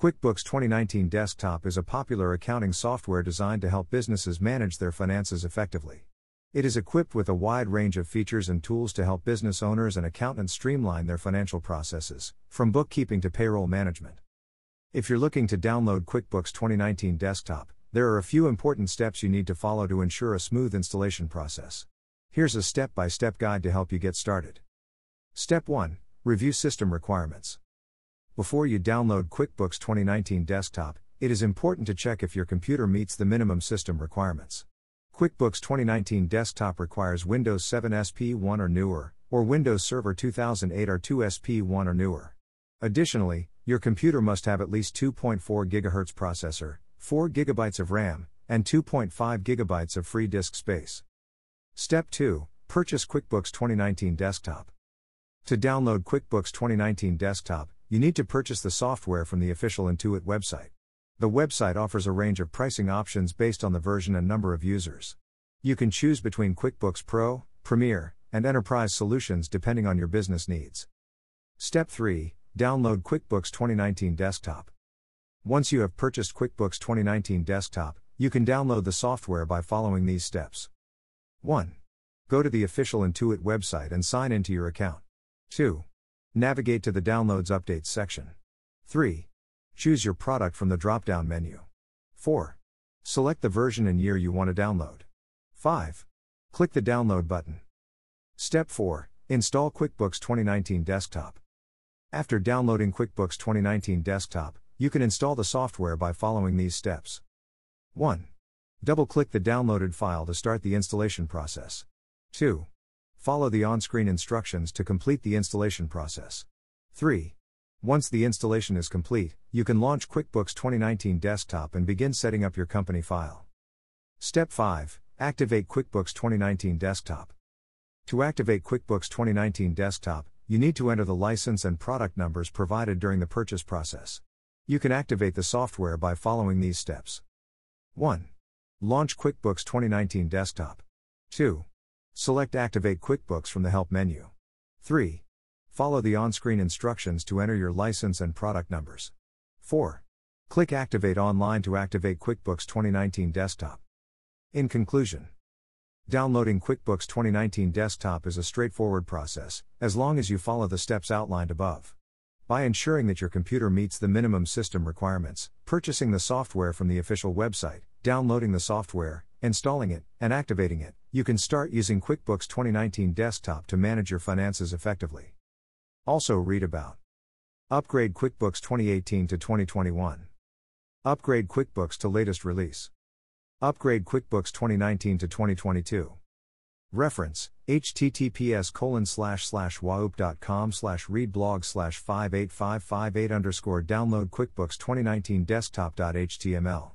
QuickBooks 2019 Desktop is a popular accounting software designed to help businesses manage their finances effectively. It is equipped with a wide range of features and tools to help business owners and accountants streamline their financial processes, from bookkeeping to payroll management. If you're looking to download QuickBooks 2019 Desktop, there are a few important steps you need to follow to ensure a smooth installation process. Here's a step by step guide to help you get started. Step 1 Review System Requirements. Before you download QuickBooks 2019 Desktop, it is important to check if your computer meets the minimum system requirements. QuickBooks 2019 Desktop requires Windows 7 SP1 or newer, or Windows Server 2008 R2 SP1 or newer. Additionally, your computer must have at least 2.4 GHz processor, 4 GB of RAM, and 2.5 GB of free disk space. Step 2 Purchase QuickBooks 2019 Desktop. To download QuickBooks 2019 Desktop, you need to purchase the software from the official Intuit website. The website offers a range of pricing options based on the version and number of users. You can choose between QuickBooks Pro, Premier, and Enterprise solutions depending on your business needs. Step 3 Download QuickBooks 2019 Desktop. Once you have purchased QuickBooks 2019 Desktop, you can download the software by following these steps. 1. Go to the official Intuit website and sign into your account. 2. Navigate to the Downloads Updates section. 3. Choose your product from the drop down menu. 4. Select the version and year you want to download. 5. Click the Download button. Step 4 Install QuickBooks 2019 Desktop. After downloading QuickBooks 2019 Desktop, you can install the software by following these steps. 1. Double click the downloaded file to start the installation process. 2. Follow the on screen instructions to complete the installation process. 3. Once the installation is complete, you can launch QuickBooks 2019 Desktop and begin setting up your company file. Step 5 Activate QuickBooks 2019 Desktop. To activate QuickBooks 2019 Desktop, you need to enter the license and product numbers provided during the purchase process. You can activate the software by following these steps. 1. Launch QuickBooks 2019 Desktop. 2. Select Activate QuickBooks from the Help menu. 3. Follow the on screen instructions to enter your license and product numbers. 4. Click Activate Online to activate QuickBooks 2019 Desktop. In conclusion, downloading QuickBooks 2019 Desktop is a straightforward process, as long as you follow the steps outlined above. By ensuring that your computer meets the minimum system requirements, purchasing the software from the official website, downloading the software, installing it, and activating it, you can start using QuickBooks 2019 Desktop to manage your finances effectively. Also, read about Upgrade QuickBooks 2018 to 2021. Upgrade QuickBooks to latest release. Upgrade QuickBooks 2019 to 2022. Reference https colon slash slash wahooop.com slash readblog slash 58558 underscore download QuickBooks 2019 desktop.html.